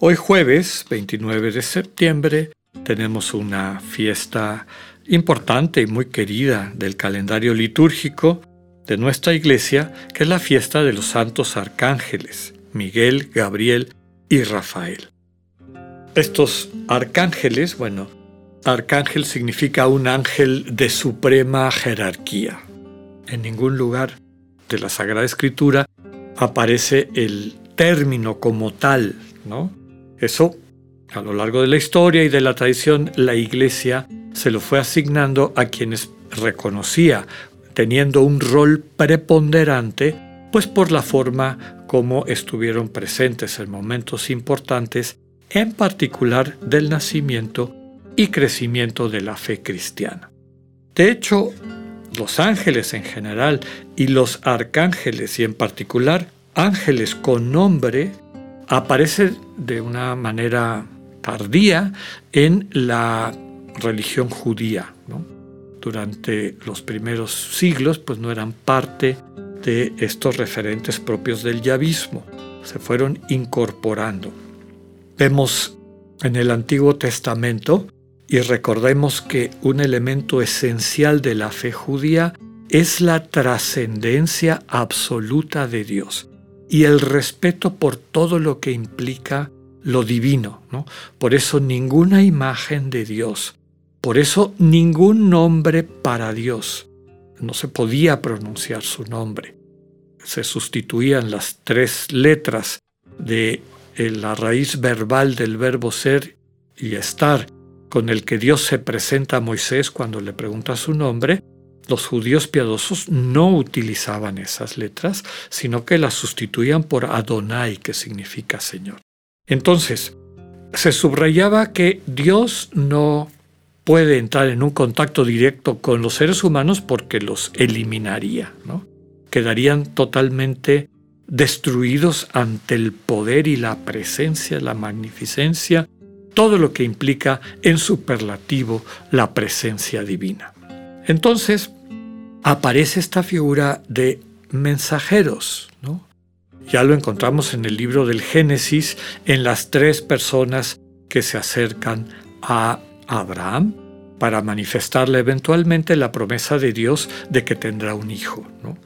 Hoy jueves 29 de septiembre tenemos una fiesta importante y muy querida del calendario litúrgico de nuestra iglesia, que es la fiesta de los santos arcángeles, Miguel, Gabriel y Rafael. Estos arcángeles, bueno, Arcángel significa un ángel de suprema jerarquía. En ningún lugar de la Sagrada Escritura aparece el término como tal, ¿no? Eso, a lo largo de la historia y de la tradición, la Iglesia se lo fue asignando a quienes reconocía teniendo un rol preponderante, pues por la forma como estuvieron presentes en momentos importantes, en particular del nacimiento y crecimiento de la fe cristiana. De hecho, los ángeles en general y los arcángeles y en particular ángeles con nombre aparecen de una manera tardía en la religión judía. Durante los primeros siglos pues no eran parte de estos referentes propios del yavismo, se fueron incorporando. Vemos en el Antiguo Testamento y recordemos que un elemento esencial de la fe judía es la trascendencia absoluta de Dios y el respeto por todo lo que implica lo divino. ¿no? Por eso ninguna imagen de Dios, por eso ningún nombre para Dios. No se podía pronunciar su nombre. Se sustituían las tres letras de la raíz verbal del verbo ser y estar con el que Dios se presenta a Moisés cuando le pregunta su nombre, los judíos piadosos no utilizaban esas letras, sino que las sustituían por Adonai, que significa Señor. Entonces, se subrayaba que Dios no puede entrar en un contacto directo con los seres humanos porque los eliminaría, ¿no? Quedarían totalmente destruidos ante el poder y la presencia, la magnificencia todo lo que implica en superlativo la presencia divina. Entonces, aparece esta figura de mensajeros, ¿no? Ya lo encontramos en el libro del Génesis en las tres personas que se acercan a Abraham para manifestarle eventualmente la promesa de Dios de que tendrá un hijo. ¿no?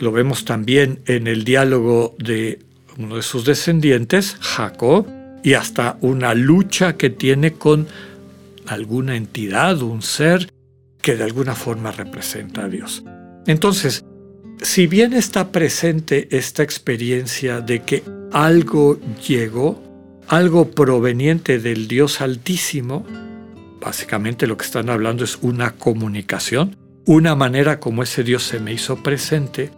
Lo vemos también en el diálogo de uno de sus descendientes, Jacob, y hasta una lucha que tiene con alguna entidad, un ser que de alguna forma representa a Dios. Entonces, si bien está presente esta experiencia de que algo llegó, algo proveniente del Dios Altísimo, básicamente lo que están hablando es una comunicación, una manera como ese Dios se me hizo presente,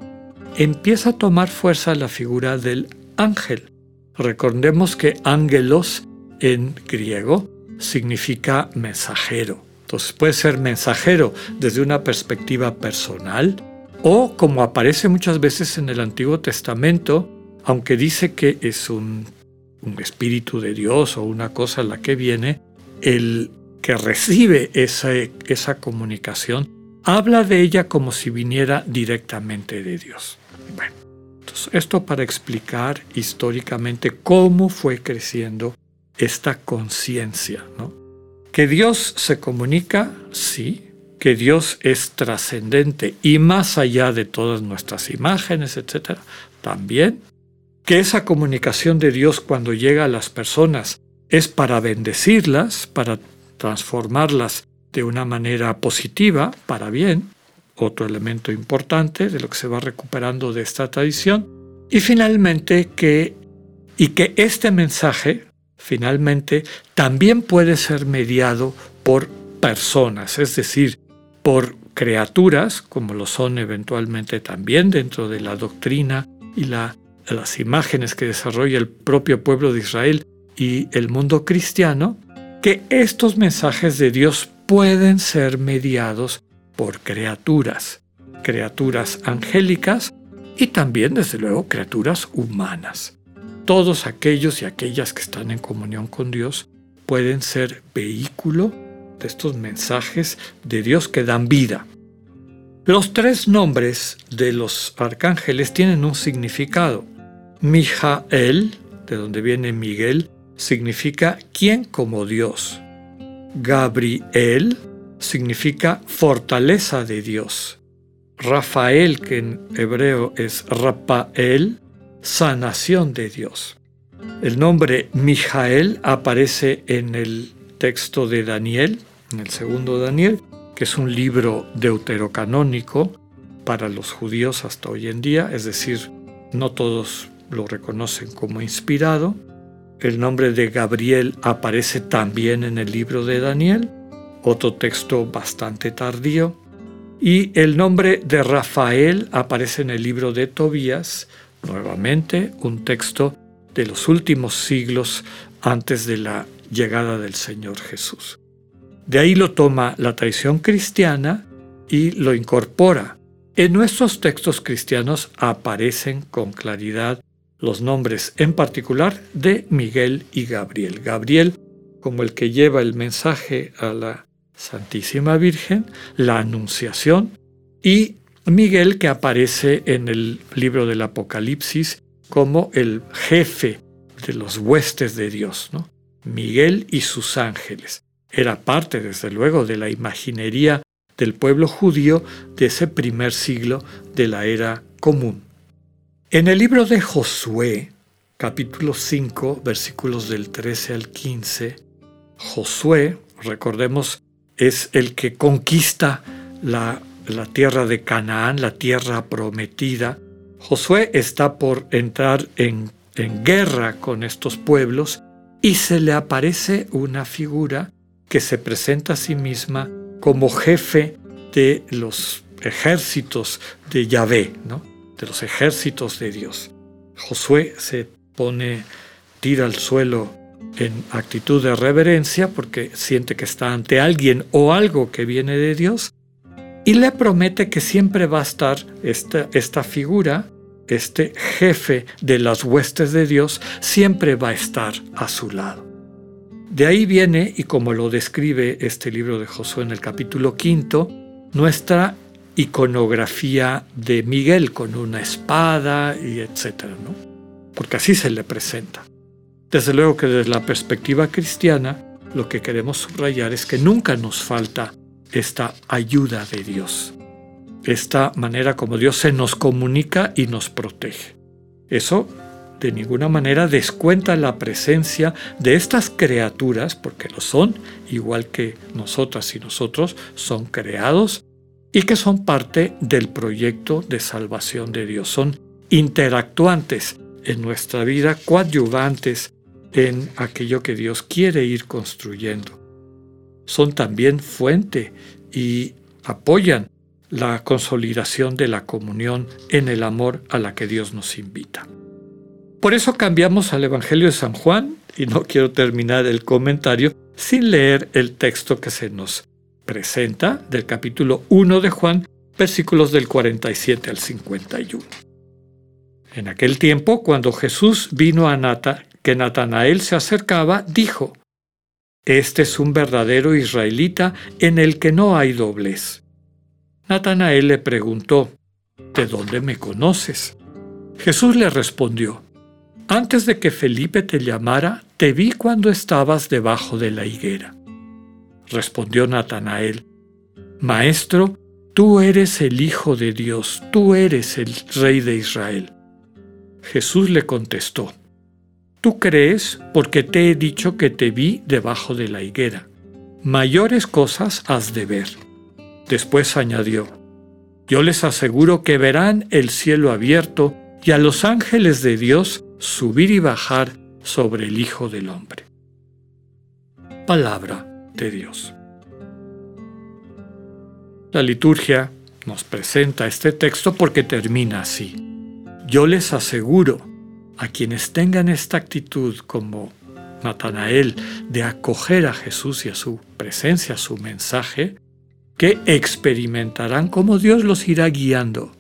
empieza a tomar fuerza la figura del ángel. Recordemos que ángelos en griego significa mensajero. Entonces puede ser mensajero desde una perspectiva personal o como aparece muchas veces en el Antiguo Testamento, aunque dice que es un, espíritu de Dios o una cosa la que viene, el que recibe esa, esa comunicación habla de ella como si viniera directamente de Dios. Bueno, esto para explicar históricamente cómo fue creciendo esta conciencia. ¿no? Que Dios se comunica, sí, que Dios es trascendente y más allá de todas nuestras imágenes, etc., también. Que esa comunicación de Dios cuando llega a las personas es para bendecirlas, para transformarlas de una manera positiva, para bien, otro elemento importante de lo que se va recuperando de esta tradición. Y finalmente que, y que este mensaje, finalmente, también puede ser mediado por personas, es decir, por criaturas, como lo son eventualmente también dentro de la doctrina y la, las imágenes que desarrolla el propio pueblo de Israel y el mundo cristiano, que estos mensajes de Dios pueden ser mediados por criaturas, criaturas angélicas y también, desde luego, criaturas humanas. Todos aquellos y aquellas que están en comunión con Dios pueden ser vehículo de estos mensajes de Dios que dan vida. Los tres nombres de los arcángeles tienen un significado. Mijael, de donde viene Miguel, significa quien como Dios. Gabriel significa fortaleza de Dios. Rafael, que en hebreo es Rapael, sanación de Dios. El nombre Mijael aparece en el texto de Daniel, en el segundo Daniel, que es un libro deuterocanónico para los judíos hasta hoy en día, es decir, no todos lo reconocen como inspirado. El nombre de Gabriel aparece también en el libro de Daniel, otro texto bastante tardío. Y el nombre de Rafael aparece en el libro de Tobías, nuevamente un texto de los últimos siglos antes de la llegada del Señor Jesús. De ahí lo toma la tradición cristiana y lo incorpora. En nuestros textos cristianos aparecen con claridad los nombres en particular de Miguel y Gabriel. Gabriel como el que lleva el mensaje a la Santísima Virgen, la Anunciación, y Miguel que aparece en el libro del Apocalipsis como el jefe de los huestes de Dios, ¿no? Miguel y sus ángeles era parte, desde luego, de la imaginería del pueblo judío de ese primer siglo de la era común. En el libro de Josué, capítulo 5, versículos del 13 al 15, Josué, recordemos, es el que conquista la, la tierra de Canaán, la tierra prometida. Josué está por entrar en, en guerra con estos pueblos y se le aparece una figura que se presenta a sí misma como jefe de los ejércitos de Yahvé, ¿no? de los ejércitos de Dios. Josué se pone, tira al suelo en actitud de reverencia porque siente que está ante alguien o algo que viene de Dios y le promete que siempre va a estar esta, esta figura, este jefe de las huestes de Dios, siempre va a estar a su lado. De ahí viene, y como lo describe este libro de Josué en el capítulo quinto, nuestra iconografía de Miguel con una espada y etcétera, ¿no? Porque así se le presenta. Desde luego que desde la perspectiva cristiana, lo que queremos subrayar es que nunca nos falta esta ayuda de Dios, esta manera como Dios se nos comunica y nos protege. Eso de ninguna manera descuenta la presencia de estas criaturas, porque lo son, igual que nosotras y nosotros, son creados y que son parte del proyecto de salvación de Dios. Son interactuantes en nuestra vida, coadyuvantes en aquello que Dios quiere ir construyendo. Son también fuente y apoyan la consolidación de la comunión en el amor a la que Dios nos invita. Por eso cambiamos al Evangelio de San Juan y no quiero terminar el comentario sin leer el texto que se nos presenta del capítulo 1 de Juan, versículos del 47 al 51. En aquel tiempo, cuando Jesús vino a Nata, que Natanael se acercaba, dijo, Este es un verdadero israelita en el que no hay doblez. Natanael le preguntó, ¿De dónde me conoces? Jesús le respondió, antes de que Felipe te llamara, te vi cuando estabas debajo de la higuera. Respondió Natanael, Maestro, tú eres el Hijo de Dios, tú eres el Rey de Israel. Jesús le contestó, Tú crees porque te he dicho que te vi debajo de la higuera. Mayores cosas has de ver. Después añadió, Yo les aseguro que verán el cielo abierto y a los ángeles de Dios subir y bajar sobre el Hijo del Hombre. Palabra de Dios. La liturgia nos presenta este texto porque termina así. Yo les aseguro a quienes tengan esta actitud como Natanael, de acoger a Jesús y a su presencia, a su mensaje, que experimentarán cómo Dios los irá guiando,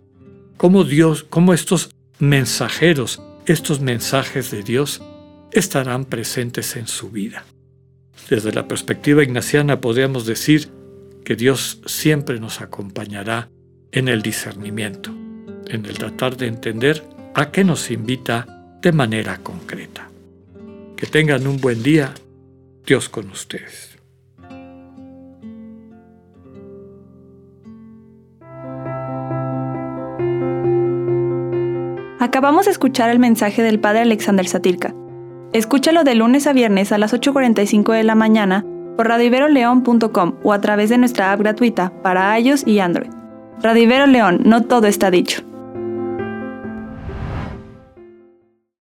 cómo Dios, cómo estos mensajeros, estos mensajes de Dios estarán presentes en su vida. Desde la perspectiva ignaciana podríamos decir que Dios siempre nos acompañará en el discernimiento, en el tratar de entender a qué nos invita de manera concreta. Que tengan un buen día, Dios con ustedes. Acabamos de escuchar el mensaje del Padre Alexander Satirka. Escúchalo de lunes a viernes a las 8.45 de la mañana por radiveroleón.com o a través de nuestra app gratuita para iOS y Android. Radivero León, no todo está dicho.